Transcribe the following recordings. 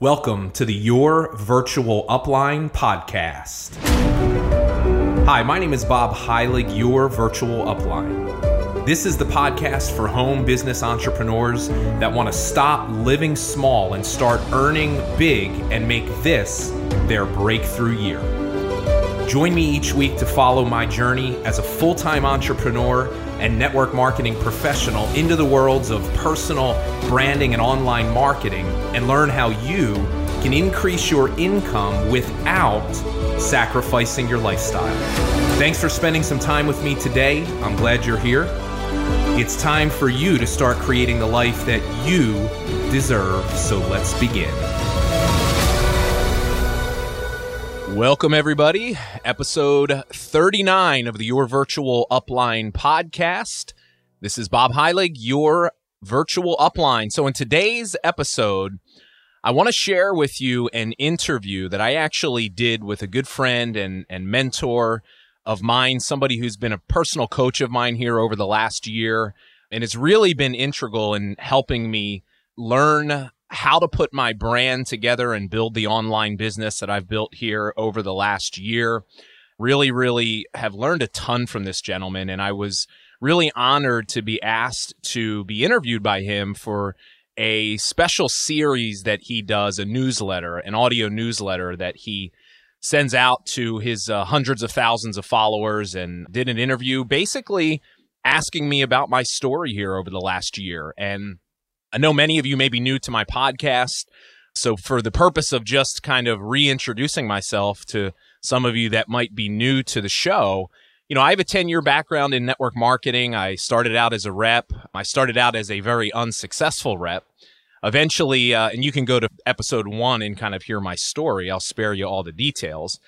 Welcome to the Your Virtual Upline podcast. Hi, my name is Bob Heilig, your virtual upline. This is the podcast for home business entrepreneurs that want to stop living small and start earning big and make this their breakthrough year. Join me each week to follow my journey as a full time entrepreneur and network marketing professional into the worlds of personal branding and online marketing and learn how you can increase your income without sacrificing your lifestyle. Thanks for spending some time with me today. I'm glad you're here. It's time for you to start creating the life that you deserve. So let's begin. Welcome, everybody. Episode 39 of the Your Virtual Upline podcast. This is Bob Heilig, your virtual upline. So, in today's episode, I want to share with you an interview that I actually did with a good friend and, and mentor of mine, somebody who's been a personal coach of mine here over the last year. And it's really been integral in helping me learn how to put my brand together and build the online business that I've built here over the last year. Really, really have learned a ton from this gentleman. And I was really honored to be asked to be interviewed by him for a special series that he does, a newsletter, an audio newsletter that he sends out to his uh, hundreds of thousands of followers and did an interview basically asking me about my story here over the last year. And I know many of you may be new to my podcast. So, for the purpose of just kind of reintroducing myself to some of you that might be new to the show, you know, I have a 10 year background in network marketing. I started out as a rep, I started out as a very unsuccessful rep. Eventually, uh, and you can go to episode one and kind of hear my story. I'll spare you all the details.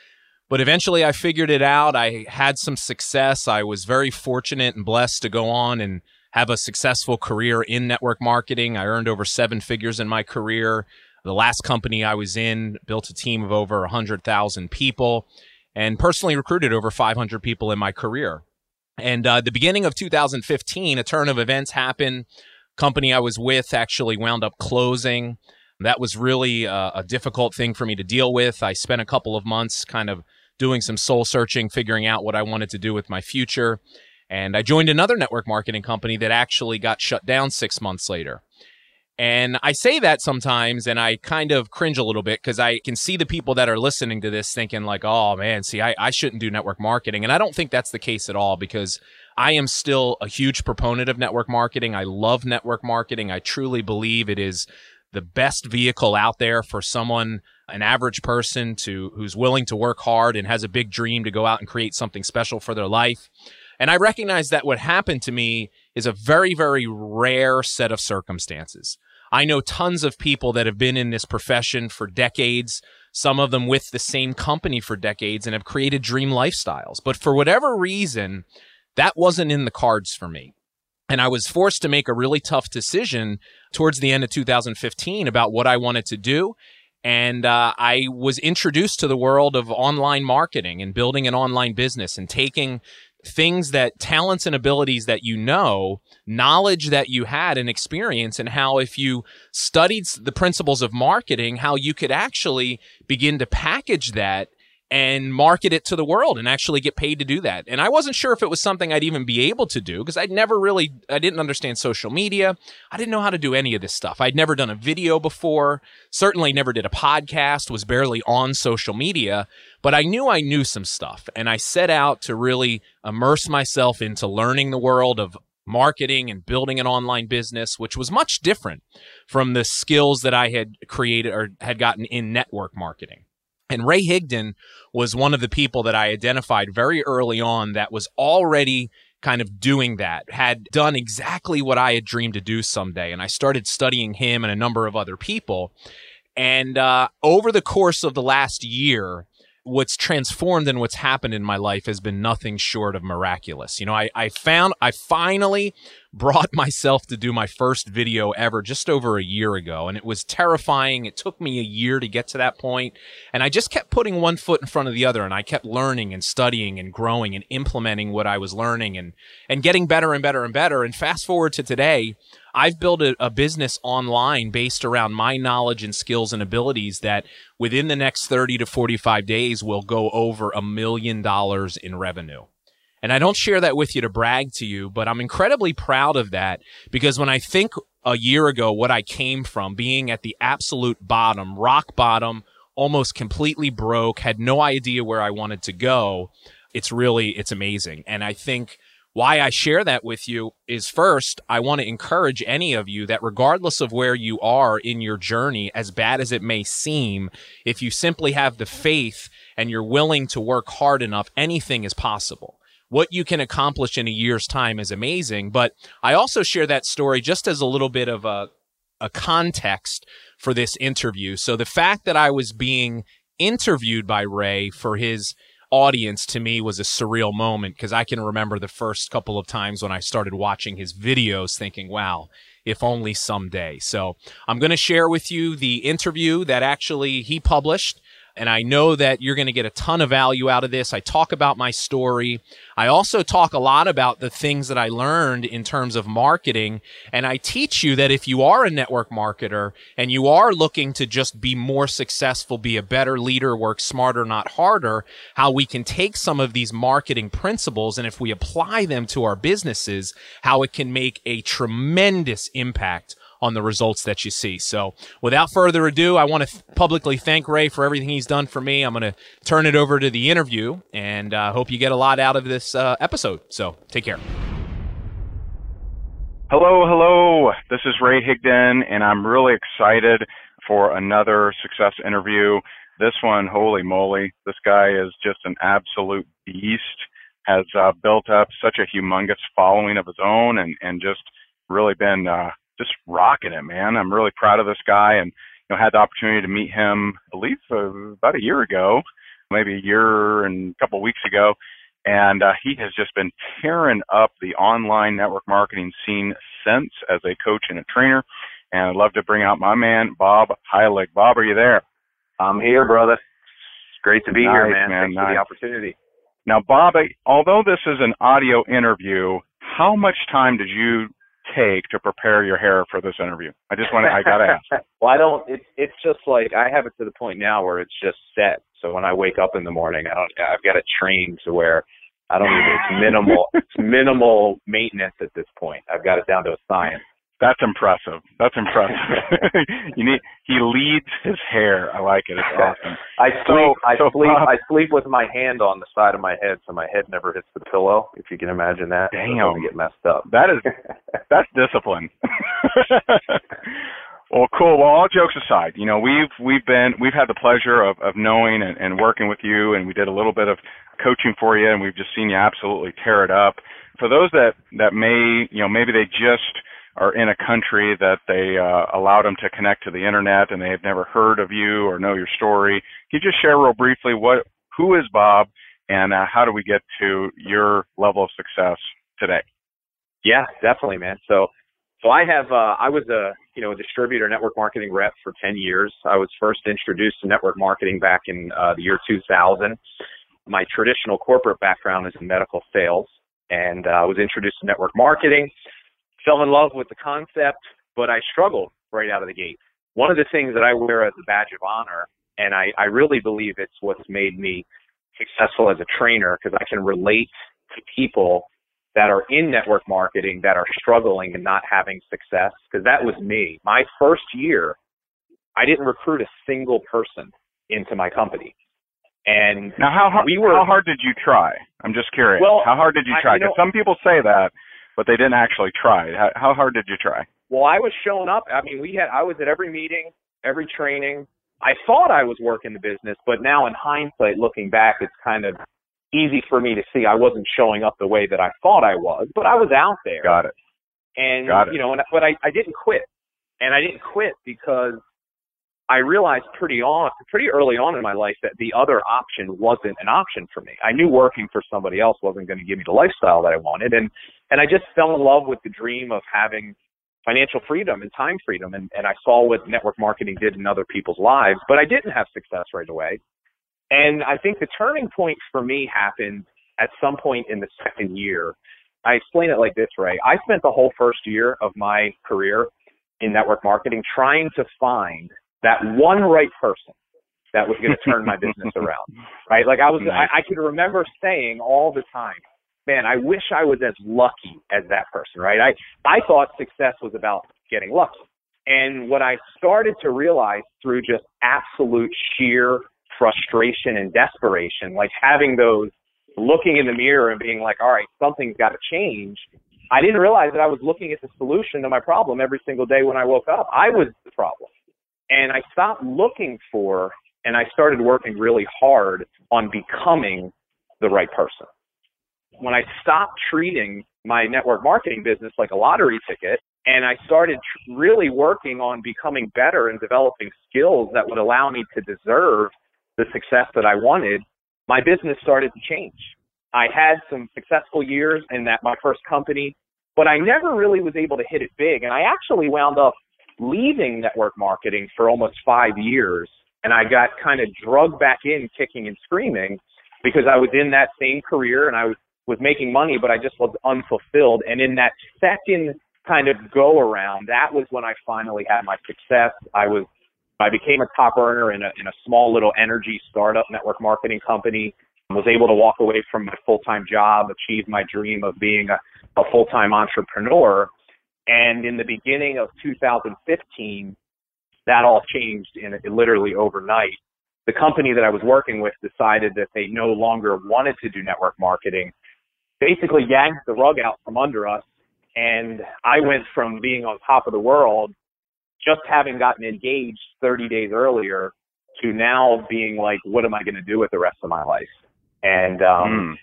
But eventually, I figured it out. I had some success. I was very fortunate and blessed to go on and have a successful career in network marketing. I earned over seven figures in my career. The last company I was in built a team of over 100,000 people and personally recruited over 500 people in my career. And uh, the beginning of 2015, a turn of events happened. Company I was with actually wound up closing. That was really uh, a difficult thing for me to deal with. I spent a couple of months kind of doing some soul searching, figuring out what I wanted to do with my future. And I joined another network marketing company that actually got shut down six months later. And I say that sometimes and I kind of cringe a little bit because I can see the people that are listening to this thinking, like, oh man, see, I, I shouldn't do network marketing. And I don't think that's the case at all because I am still a huge proponent of network marketing. I love network marketing. I truly believe it is the best vehicle out there for someone an average person to who's willing to work hard and has a big dream to go out and create something special for their life and I recognize that what happened to me is a very, very rare set of circumstances. I know tons of people that have been in this profession for decades, some of them with the same company for decades and have created dream lifestyles. But for whatever reason, that wasn't in the cards for me. And I was forced to make a really tough decision towards the end of 2015 about what I wanted to do. And uh, I was introduced to the world of online marketing and building an online business and taking things that talents and abilities that you know, knowledge that you had and experience, and how if you studied the principles of marketing, how you could actually begin to package that and market it to the world and actually get paid to do that. And I wasn't sure if it was something I'd even be able to do because I'd never really, I didn't understand social media. I didn't know how to do any of this stuff. I'd never done a video before, certainly never did a podcast, was barely on social media, but I knew I knew some stuff. And I set out to really immerse myself into learning the world of marketing and building an online business, which was much different from the skills that I had created or had gotten in network marketing. And Ray Higdon was one of the people that I identified very early on that was already kind of doing that, had done exactly what I had dreamed to do someday. And I started studying him and a number of other people. And uh, over the course of the last year, what's transformed and what's happened in my life has been nothing short of miraculous. You know, I, I found, I finally brought myself to do my first video ever just over a year ago. And it was terrifying. It took me a year to get to that point. And I just kept putting one foot in front of the other and I kept learning and studying and growing and implementing what I was learning and, and getting better and better and better. And fast forward to today, I've built a, a, business online based around my knowledge and skills and abilities that within the next 30 to 45 days will go over a million dollars in revenue. And I don't share that with you to brag to you, but I'm incredibly proud of that because when I think a year ago what I came from being at the absolute bottom, rock bottom, almost completely broke, had no idea where I wanted to go. It's really, it's amazing. And I think why I share that with you is first, I want to encourage any of you that regardless of where you are in your journey, as bad as it may seem, if you simply have the faith and you're willing to work hard enough, anything is possible what you can accomplish in a year's time is amazing. But I also share that story just as a little bit of a, a context for this interview. So the fact that I was being interviewed by Ray for his audience to me was a surreal moment because I can remember the first couple of times when I started watching his videos thinking, wow, if only someday. So I'm going to share with you the interview that actually he published and I know that you're going to get a ton of value out of this. I talk about my story. I also talk a lot about the things that I learned in terms of marketing. And I teach you that if you are a network marketer and you are looking to just be more successful, be a better leader, work smarter, not harder, how we can take some of these marketing principles and if we apply them to our businesses, how it can make a tremendous impact on the results that you see. So without further ado, I want to th- publicly thank Ray for everything he's done for me. I'm going to turn it over to the interview and uh, hope you get a lot out of this uh, episode. So take care. Hello, hello. This is Ray Higdon, and I'm really excited for another success interview. This one, holy moly, this guy is just an absolute beast. Has uh, built up such a humongous following of his own, and and just really been uh, just rocking it, man. I'm really proud of this guy, and you know, had the opportunity to meet him, I believe, uh, about a year ago, maybe a year and a couple of weeks ago, and uh, he has just been tearing up the online network marketing scene since as a coach and a trainer. And I'd love to bring out my man, Bob Heilig. Bob, are you there? I'm here, brother. It's great to be nice, here, man. man. Thanks nice. for the opportunity. Now, Bob, although this is an audio interview, how much time did you take to prepare your hair for this interview? I just want to, I gotta ask. well, I don't. It's it's just like I have it to the point now where it's just set. So when I wake up in the morning, I don't. I've got it trained to where I don't even. It's minimal. it's minimal maintenance at this point. I've got it down to a science. That's impressive. That's impressive. you need he leads his hair. I like it. It's awesome. I sleep. So, I so sleep. Bob, I sleep with my hand on the side of my head, so my head never hits the pillow. If you can imagine that. Damn. Get messed up. That is that's discipline. well, cool. Well, all jokes aside, you know we've we've been we've had the pleasure of of knowing and, and working with you, and we did a little bit of coaching for you, and we've just seen you absolutely tear it up. For those that that may you know maybe they just are in a country that they uh, allowed them to connect to the internet and they have never heard of you or know your story. Can you just share real briefly what who is Bob and uh, how do we get to your level of success today? Yeah, definitely, man. So so I have uh, I was a you know a distributor network marketing rep for 10 years. I was first introduced to network marketing back in uh, the year 2000. My traditional corporate background is in medical sales, and uh, I was introduced to network marketing fell in love with the concept, but I struggled right out of the gate. One of the things that I wear as a badge of honor, and I, I really believe it's what's made me successful as a trainer because I can relate to people that are in network marketing that are struggling and not having success because that was me. My first year, I didn't recruit a single person into my company. And now, how hard, we were, how hard did you try? I'm just curious. Well, how hard did you try? Because some people say that, but they didn't actually try. How, how hard did you try? Well, I was showing up. I mean, we had I was at every meeting, every training. I thought I was working the business, but now in hindsight, looking back, it's kind of easy for me to see I wasn't showing up the way that I thought I was, but I was out there. Got it. And Got it. you know, and, but I I didn't quit, and I didn't quit because I realized pretty on, pretty early on in my life that the other option wasn't an option for me. I knew working for somebody else wasn't going to give me the lifestyle that I wanted, and and I just fell in love with the dream of having financial freedom and time freedom, and and I saw what network marketing did in other people's lives, but I didn't have success right away. And I think the turning point for me happened at some point in the second year I explain it like this, Ray. I spent the whole first year of my career in network marketing trying to find that one right person that was going to turn my business around. Right? Like I was, nice. I, I could remember saying all the time, man, I wish I was as lucky as that person. Right? I I thought success was about getting lucky. And what I started to realize through just absolute sheer frustration and desperation, like having those looking in the mirror and being like, all right, something's got to change. I didn't realize that I was looking at the solution to my problem every single day when I woke up. I was the problem. And I stopped looking for, and I started working really hard on becoming the right person. When I stopped treating my network marketing business like a lottery ticket, and I started really working on becoming better and developing skills that would allow me to deserve the success that I wanted, my business started to change. I had some successful years in that my first company, but I never really was able to hit it big. And I actually wound up leaving network marketing for almost five years. And I got kind of drugged back in kicking and screaming because I was in that same career and I was, was making money, but I just was unfulfilled. And in that second kind of go around, that was when I finally had my success. I was I became a top earner in a, in a small little energy startup network marketing company. Was able to walk away from my full time job, achieve my dream of being a, a full time entrepreneur. And in the beginning of 2015, that all changed in literally overnight. The company that I was working with decided that they no longer wanted to do network marketing, basically yanked the rug out from under us. And I went from being on top of the world just having gotten engaged 30 days earlier to now being like, what am I going to do with the rest of my life? And um, mm.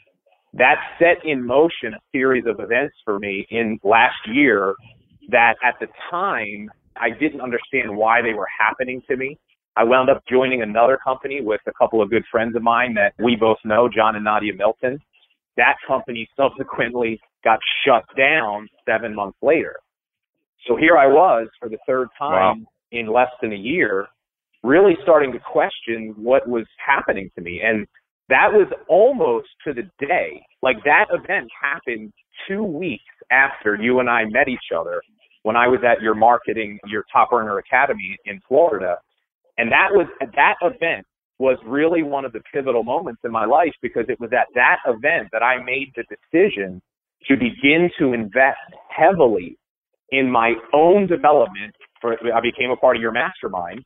That set in motion a series of events for me in last year that at the time I didn't understand why they were happening to me. I wound up joining another company with a couple of good friends of mine that we both know, John and Nadia Milton. That company subsequently got shut down seven months later. So here I was for the third time wow. in less than a year, really starting to question what was happening to me. And that was almost to the day. Like that event happened two weeks after you and I met each other when I was at your marketing, your Top Earner Academy in Florida. And that was, that event was really one of the pivotal moments in my life because it was at that event that I made the decision to begin to invest heavily in my own development for I became a part of your mastermind.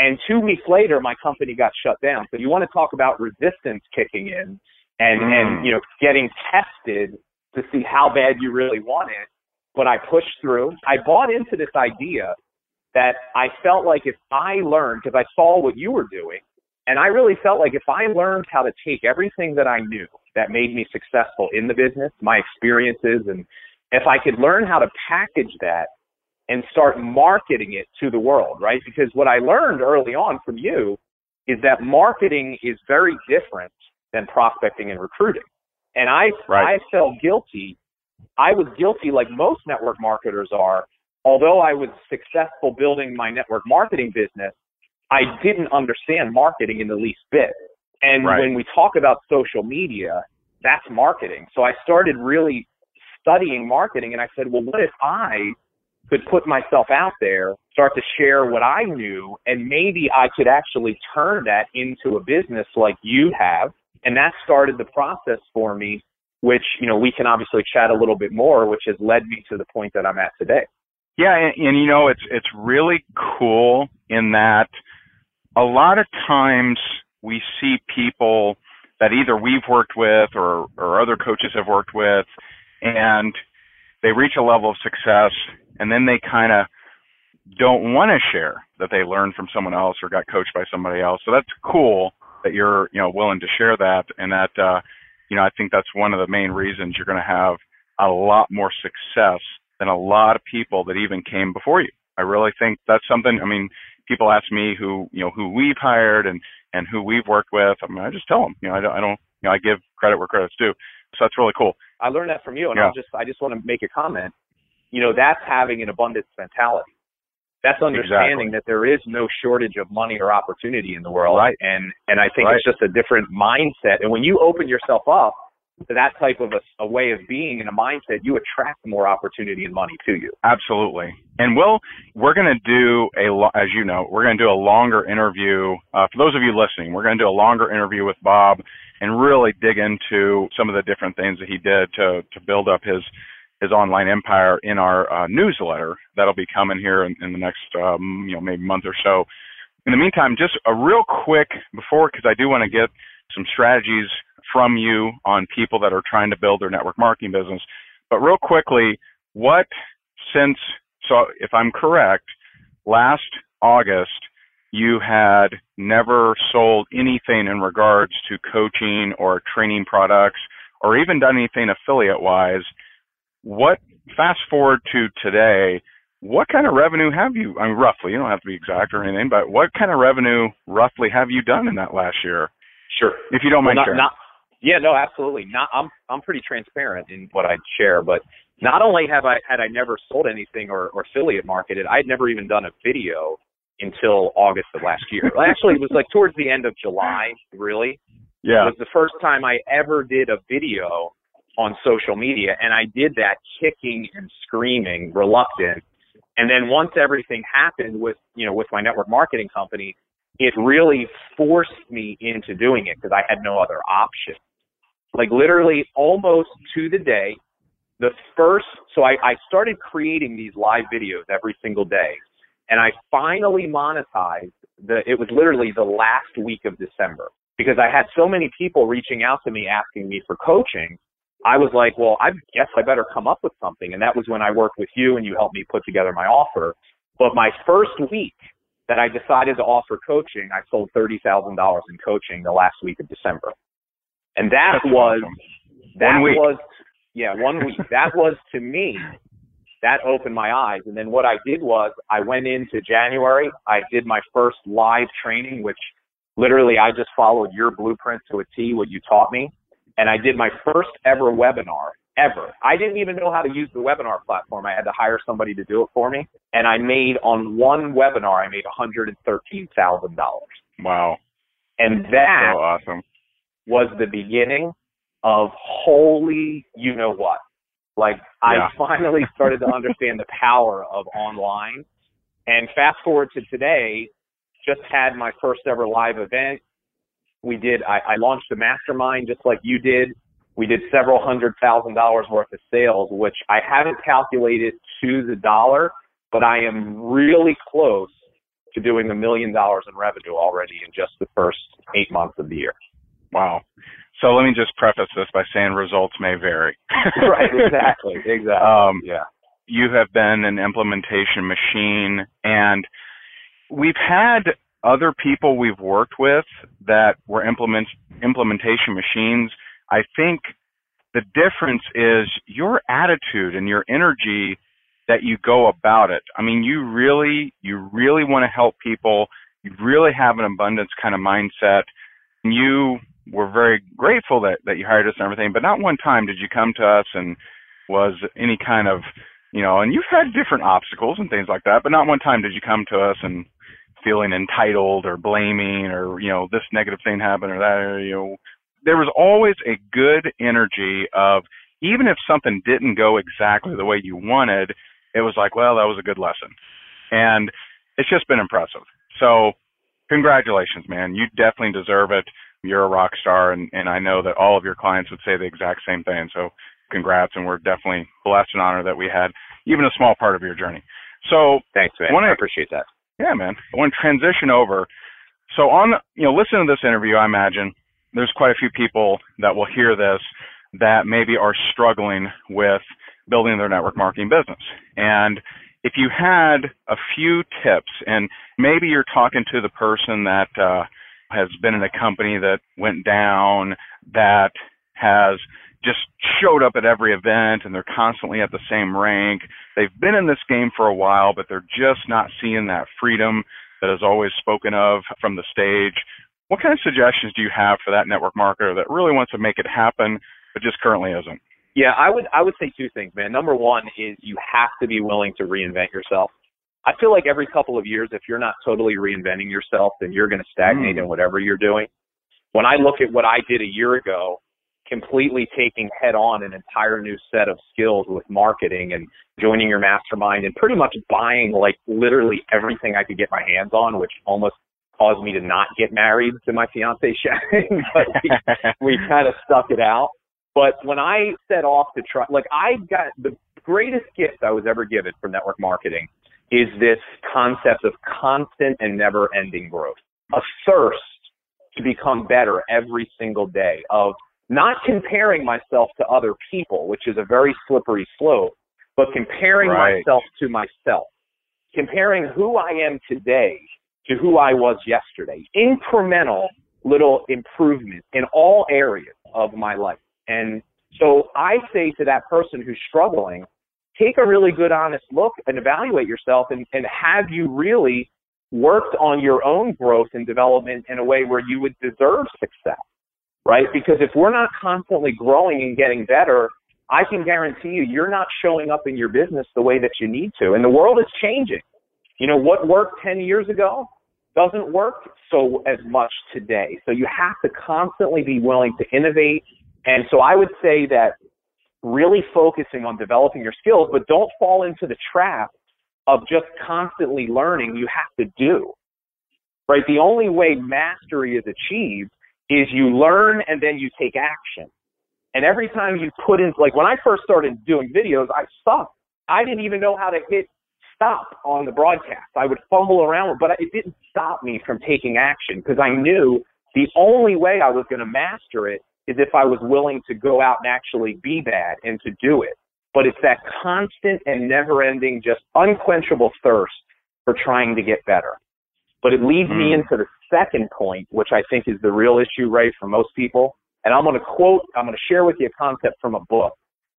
And two weeks later my company got shut down. So you want to talk about resistance kicking in and, mm. and you know, getting tested to see how bad you really want it. But I pushed through. I bought into this idea that I felt like if I learned, because I saw what you were doing, and I really felt like if I learned how to take everything that I knew that made me successful in the business, my experiences and if I could learn how to package that and start marketing it to the world, right? Because what I learned early on from you is that marketing is very different than prospecting and recruiting. And I, right. I felt guilty. I was guilty like most network marketers are. Although I was successful building my network marketing business, I didn't understand marketing in the least bit. And right. when we talk about social media, that's marketing. So I started really studying marketing and I said, well, what if I could put myself out there, start to share what I knew, and maybe I could actually turn that into a business like you have. And that started the process for me, which, you know, we can obviously chat a little bit more, which has led me to the point that I'm at today. Yeah, and, and you know, it's it's really cool in that a lot of times we see people that either we've worked with or or other coaches have worked with and they reach a level of success and then they kind of don't want to share that they learned from someone else or got coached by somebody else. So that's cool that you're, you know, willing to share that and that uh you know, I think that's one of the main reasons you're going to have a lot more success than a lot of people that even came before you. I really think that's something, I mean, people ask me who, you know, who we've hired and and who we've worked with. I mean, I just tell them, you know, I don't, I don't, you know, I give credit where credit's due. So that's really cool. I learned that from you, and yeah. i just I just want to make a comment. You know, that's having an abundance mentality. That's understanding exactly. that there is no shortage of money or opportunity in the world, right? And and I think right. it's just a different mindset. And when you open yourself up to that type of a, a way of being and a mindset, you attract more opportunity and money to you. Absolutely. And Will, we're going to do a, lo- as you know, we're going to do a longer interview. Uh, for those of you listening, we're going to do a longer interview with Bob and really dig into some of the different things that he did to to build up his his online empire in our uh, newsletter that'll be coming here in, in the next um, you know maybe month or so. In the meantime, just a real quick before because I do want to get some strategies from you on people that are trying to build their network marketing business. But real quickly, what since so if I'm correct, last August you had never sold anything in regards to coaching or training products or even done anything affiliate wise. What fast forward to today, what kind of revenue have you I mean roughly, you don't have to be exact or anything, but what kind of revenue roughly have you done in that last year? Sure. If you don't mind well, not, sharing. Not, yeah, no, absolutely. Not I'm I'm pretty transparent in what I share, but not only have I had I never sold anything or, or affiliate marketed, I'd never even done a video until August of last year. Actually, it was like towards the end of July, really. Yeah. It was the first time I ever did a video on social media, and I did that kicking and screaming, reluctant. And then once everything happened with you know with my network marketing company, it really forced me into doing it because I had no other option. Like literally almost to the day, the first so I, I started creating these live videos every single day and I finally monetized the it was literally the last week of December because I had so many people reaching out to me asking me for coaching. I was like, well, I guess I better come up with something. And that was when I worked with you and you helped me put together my offer. But my first week that I decided to offer coaching, I sold $30,000 in coaching the last week of December. And that That's was, awesome. that was, yeah, one week. that was to me that opened my eyes. And then what I did was I went into January. I did my first live training, which literally I just followed your blueprint to a T, what you taught me. And I did my first ever webinar ever. I didn't even know how to use the webinar platform. I had to hire somebody to do it for me. And I made on one webinar, I made $113,000. Wow. And that So awesome. was the beginning of holy you know what. Like Yeah. I finally started to understand the power of online. And fast forward to today, just had my first ever live event. We did I, I launched a mastermind just like you did. We did several hundred thousand dollars worth of sales, which I haven't calculated to the dollar, but I am really close to doing a million dollars in revenue already in just the first eight months of the year. Wow. So let me just preface this by saying results may vary. right, exactly, exactly. Um, yeah. you have been an implementation machine and we've had other people we've worked with that were implement implementation machines. I think the difference is your attitude and your energy that you go about it. I mean, you really, you really want to help people. You really have an abundance kind of mindset. And You were very grateful that, that you hired us and everything, but not one time did you come to us and was any kind of, you know, and you've had different obstacles and things like that, but not one time did you come to us and feeling entitled or blaming or, you know, this negative thing happened or that, or, you know, there was always a good energy of even if something didn't go exactly the way you wanted, it was like, well, that was a good lesson. And it's just been impressive. So congratulations, man. You definitely deserve it. You're a rock star and, and I know that all of your clients would say the exact same thing. So congrats and we're definitely blessed and honored that we had even a small part of your journey. So Thanks, man. Wanna- I appreciate that. Yeah, man. I want to transition over. So on, you know, listen to this interview. I imagine there's quite a few people that will hear this that maybe are struggling with building their network marketing business. And if you had a few tips, and maybe you're talking to the person that uh, has been in a company that went down, that has just showed up at every event and they're constantly at the same rank. They've been in this game for a while, but they're just not seeing that freedom that is always spoken of from the stage. What kind of suggestions do you have for that network marketer that really wants to make it happen, but just currently isn't? Yeah, I would I would say two things, man. Number one is you have to be willing to reinvent yourself. I feel like every couple of years, if you're not totally reinventing yourself, then you're going to stagnate Mm. in whatever you're doing. When I look at what I did a year ago completely taking head on an entire new set of skills with marketing and joining your mastermind and pretty much buying like literally everything I could get my hands on, which almost caused me to not get married to my fiance Shannon, but we, we kind of stuck it out. But when I set off to try, like I got the greatest gift I was ever given from network marketing is this concept of constant and never ending growth, a thirst to become better every single day of not comparing myself to other people, which is a very slippery slope, but comparing right. myself to myself, comparing who I am today to who I was yesterday, incremental little improvement in all areas of my life. And so I say to that person who's struggling, take a really good honest look and evaluate yourself and, and have you really worked on your own growth and development in a way where you would deserve success, right? Because if we're not constantly growing and getting better, I can guarantee you, you're not showing up in your business the way that you need to. And the world is changing. You know, what worked 10 years ago doesn't work so as much today. So you have to constantly be willing to innovate. And so I would say that really focusing on developing your skills, but don't fall into the trap of just constantly learning. You have to do, right? The only way mastery is achieved is you learn and then you take action. And every time you put in, like when I first started doing videos, I sucked. I didn't even know how to hit stop on the broadcast. I would fumble around, but it didn't stop me from taking action because I knew the only way I was going to master it is if I was willing to go out and actually be bad and to do it. But it's that constant and never ending, just unquenchable thirst for trying to get better. But it leads mm. me into the second point, which I think is the real issue, right, for most people. And I'm going to quote, I'm going to share with you a concept from a book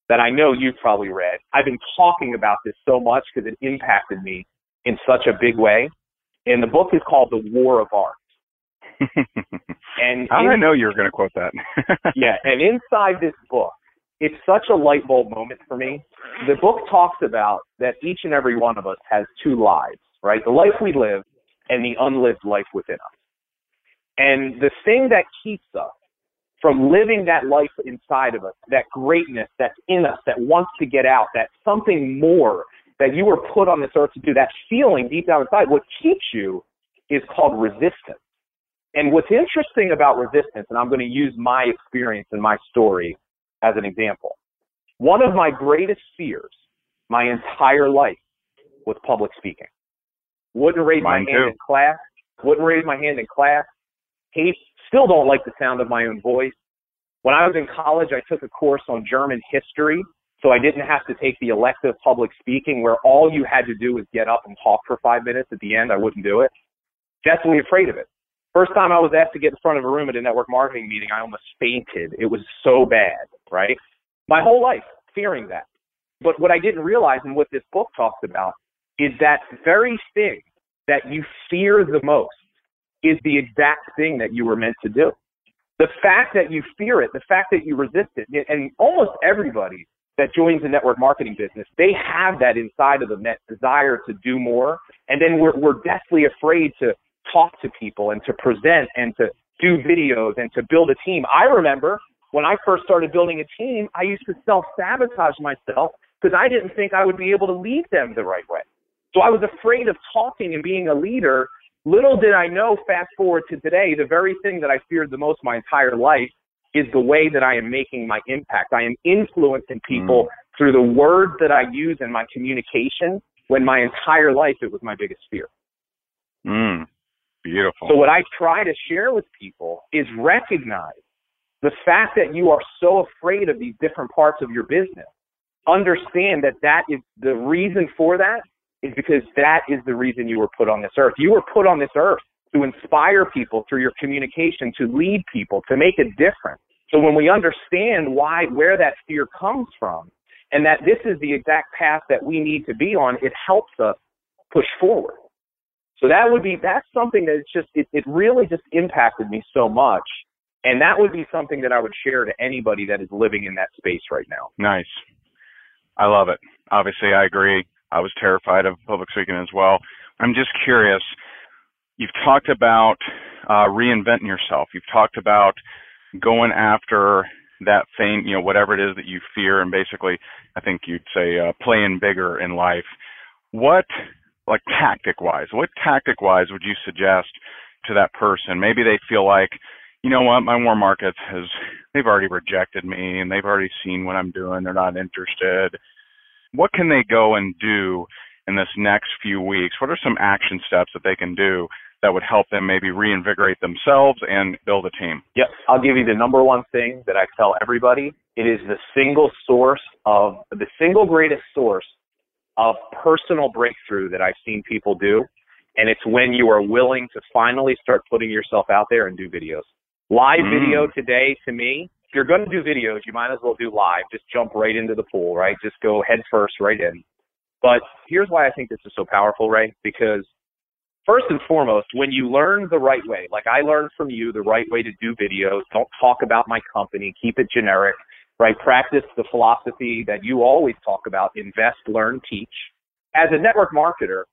that I know you've probably read. I've been talking about this so much because it impacted me in such a big way. And the book is called The War of Art. and I know you were going to quote that? yeah, and inside this book, it's such a light bulb moment for me. The book talks about that each and every one of us has two lives, right? The life we live and the unlived life within us. And the thing that keeps us from living that life inside of us, that greatness that's in us that wants to get out, that something more that you were put on this earth to do, that feeling deep down inside, what keeps you is called resistance. And what's interesting about resistance, and I'm going to use my experience and my story as an example. One of my greatest fears my entire life was public speaking. Wouldn't raise Mine my hand too. in class. Wouldn't raise my hand in class. Hate Still don't like the sound of my own voice. When I was in college, I took a course on German history, so I didn't have to take the elective public speaking where all you had to do was get up and talk for five minutes at the end. I wouldn't do it. Deathly afraid of it. First time I was asked to get in front of a room at a network marketing meeting, I almost fainted. It was so bad, right? My whole life fearing that. But what I didn't realize and what this book talks about is that very thing that you fear the most is the exact thing that you were meant to do. The fact that you fear it, the fact that you resist it, and almost everybody that joins the network marketing business, they have that inside of them, that desire to do more. And then we're, we're deathly afraid to talk to people and to present and to do videos and to build a team. I remember when I first started building a team, I used to self sabotage myself because I didn't think I would be able to lead them the right way. So I was afraid of talking and being a leader Little did I know, fast forward to today, the very thing that I feared the most my entire life is the way that I am making my impact. I am influencing people mm. through the words that I use in my communication when my entire life it was my biggest fear. Mm. Beautiful. So what I try to share with people is recognize the fact that you are so afraid of these different parts of your business. Understand that that is the reason for that is because that is the reason you were put on this earth. You were put on this earth to inspire people through your communication, to lead people, to make a difference. So when we understand why, where that fear comes from, and that this is the exact path that we need to be on, it helps us push forward. So that would be, that's something that it's just, it, it really just impacted me so much. And that would be something that I would share to anybody that is living in that space right now. Nice. I love it. Obviously, I agree. I was terrified of public speaking as well. I'm just curious. You've talked about uh, reinventing yourself. You've talked about going after that thing, you know, whatever it is that you fear, and basically, I think you'd say uh, playing bigger in life. What, like tactic wise, what tactic wise would you suggest to that person? Maybe they feel like, you know what, my warm market has, they've already rejected me and they've already seen what I'm doing. They're not interested. What can they go and do in this next few weeks? What are some action steps that they can do that would help them maybe reinvigorate themselves and build a team? Yep. I'll give you the number one thing that I tell everybody. It is the single source of the single greatest source of personal breakthrough that I've seen people do. And it's when you are willing to finally start putting yourself out there and do videos. Live mm. video today to me, if you're going to do videos, you might as well do live. Just jump right into the pool, right? Just go head first right in. But here's why I think this is so powerful, right? because first and foremost, when you learn the right way, like I learned from you the right way to do videos, don't talk about my company, keep it generic, right? Practice the philosophy that you always talk about, invest, learn, teach. As a network marketer,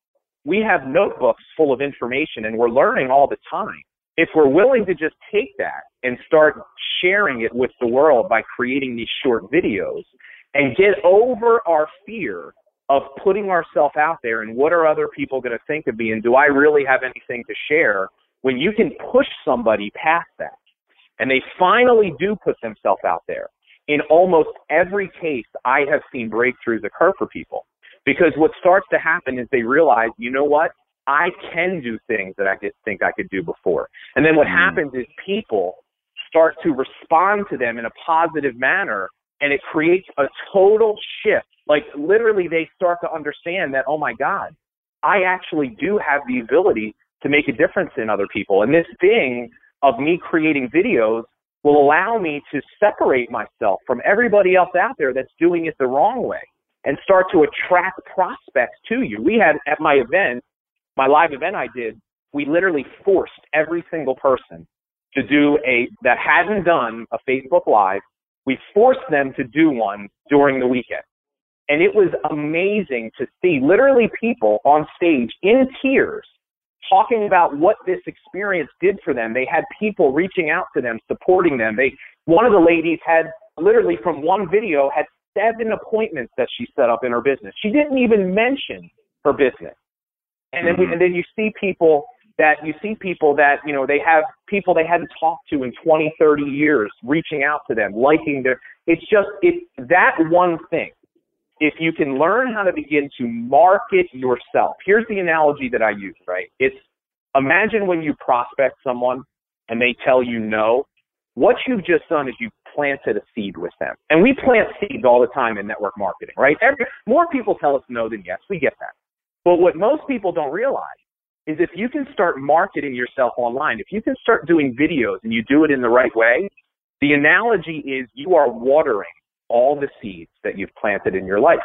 we have notebooks full of information and we're learning all the time. If we're willing to just take that and start sharing it with the world by creating these short videos and get over our fear of putting ourselves out there and what are other people going to think of me and do I really have anything to share when you can push somebody past that and they finally do put themselves out there. In almost every case, I have seen breakthroughs occur for people because what starts to happen is they realize, you know what? I can do things that I didn't think I could do before. And then what mm. happens is people start to respond to them in a positive manner and it creates a total shift like literally they start to understand that, oh my God, I actually do have the ability to make a difference in other people. And this thing of me creating videos will allow me to separate myself from everybody else out there that's doing it the wrong way and start to attract prospects to you. We had at my event, my live event I did, we literally forced every single person to do a, that hadn't done a Facebook Live, we forced them to do one during the weekend. And it was amazing to see literally people on stage in tears talking about what this experience did for them. They had people reaching out to them, supporting them. They, one of the ladies had literally from one video had seven appointments that she set up in her business. She didn't even mention her business. And then, mm-hmm. and then you see people that you see people that you know they have people they hadn't talked to in 20 30 years reaching out to them liking their it's just it that one thing if you can learn how to begin to market yourself, here's the analogy that I use, right? It's imagine when you prospect someone and they tell you no. What you've just done is you planted a seed with them. And we plant seeds all the time in network marketing, right? Every, more people tell us no than yes. We get that. But what most people don't realize is if you can start marketing yourself online, if you can start doing videos and you do it in the right way, the analogy is you are watering all the seeds that you've planted in your life.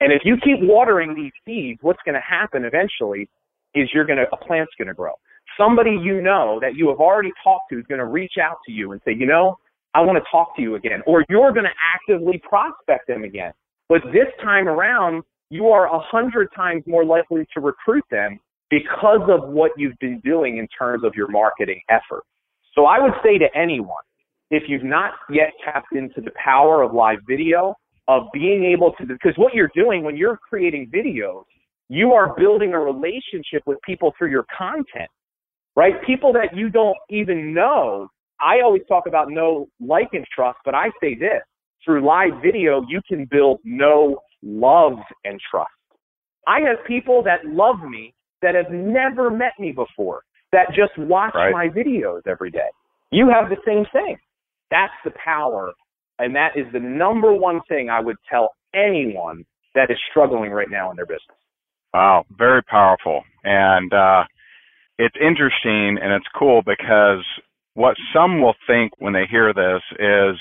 And if you keep watering these seeds, what's going to happen eventually is you're going to, a plant's going to grow. Somebody you know that you have already talked to is going to reach out to you and say, you know, I want to talk to you again. Or you're going to actively prospect them again. But this time around, you are a hundred times more likely to recruit them because of what you've been doing in terms of your marketing effort. So I would say to anyone, if you've not yet tapped into the power of live video, of being able to, because what you're doing when you're creating videos, you are building a relationship with people through your content, right? People that you don't even know. I always talk about no like, and trust, but I say this through live video, you can build know, love, and trust. I have people that love me that have never met me before that just watch right. my videos every day. You have the same thing. That's the power. And that is the number one thing I would tell anyone that is struggling right now in their business. Wow, very powerful. And uh, it's interesting and it's cool because what some will think when they hear this is,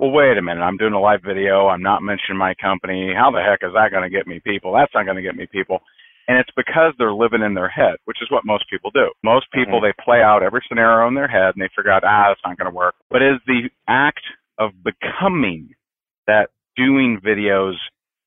well, wait a minute, I'm doing a live video, I'm not mentioning my company. How the heck is that going to get me people? That's not going to get me people. And it's because they're living in their head, which is what most people do. Most people, mm-hmm. they play out every scenario in their head and they figure out, ah, it's not going to work. But is the act of becoming that doing videos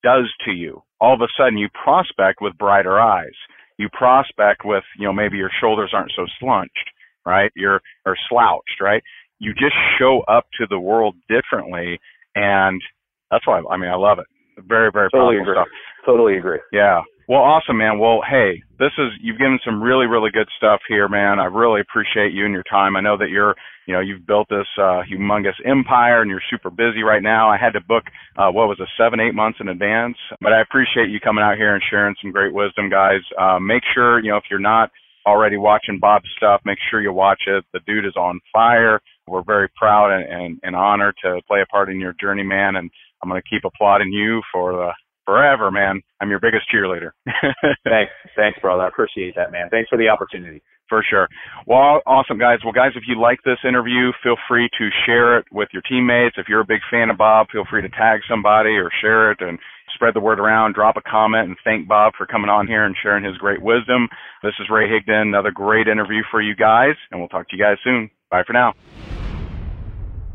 does to you. All of a sudden you prospect with brighter eyes. You prospect with, you know, maybe your shoulders aren't so slunched, right? You're, or slouched, right? You just show up to the world differently. And that's why, I mean, I love it. Very, very totally agree. stuff. Totally agree. Yeah. Well, awesome, man. Well, hey, this is you've given some really, really good stuff here, man. I really appreciate you and your time. I know that you're, you know, you've built this uh, humongous empire and you're super busy right now. I had to book, uh, what was it, seven, eight months in advance, but I appreciate you coming out here and sharing some great wisdom, guys. Uh, make sure, you know, if you're not already watching Bob's stuff, make sure you watch it. The dude is on fire. We're very proud and, and, and honored to play a part in your journey, man. And I'm going to keep applauding you for the forever, man. I'm your biggest cheerleader. thanks, thanks, brother. I appreciate that, man. Thanks for the opportunity. For sure. Well, awesome, guys. Well, guys, if you like this interview, feel free to share it with your teammates. If you're a big fan of Bob, feel free to tag somebody or share it and spread the word around. Drop a comment and thank Bob for coming on here and sharing his great wisdom. This is Ray Higdon. Another great interview for you guys, and we'll talk to you guys soon. Bye for now.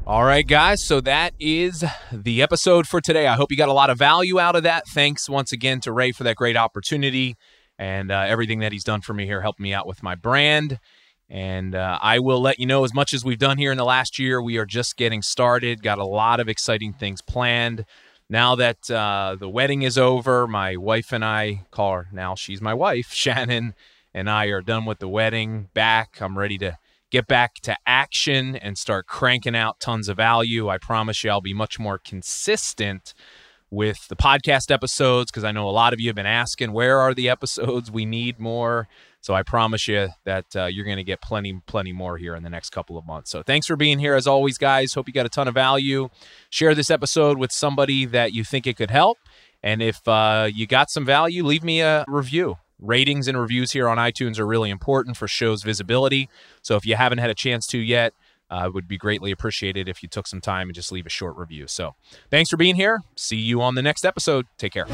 All right, guys. So that is the episode for today. I hope you got a lot of value out of that. Thanks once again to Ray for that great opportunity and uh, everything that he's done for me here, helped me out with my brand. And uh, I will let you know as much as we've done here in the last year. We are just getting started, got a lot of exciting things planned. Now that uh, the wedding is over, my wife and I call her now, she's my wife, Shannon, and I are done with the wedding, back. I'm ready to get back to action and start cranking out tons of value. I promise you I'll be much more consistent with the podcast episodes because I know a lot of you have been asking, where are the episodes? We need more. So I promise you that uh, you're going to get plenty, plenty more here in the next couple of months. So thanks for being here as always, guys. Hope you got a ton of value. Share this episode with somebody that you think it could help. And if uh, you got some value, leave me a review. Ratings and reviews here on iTunes are really important for shows visibility. So if you haven't had a chance to yet, uh, it would be greatly appreciated if you took some time and just leave a short review. So thanks for being here. See you on the next episode. Take care.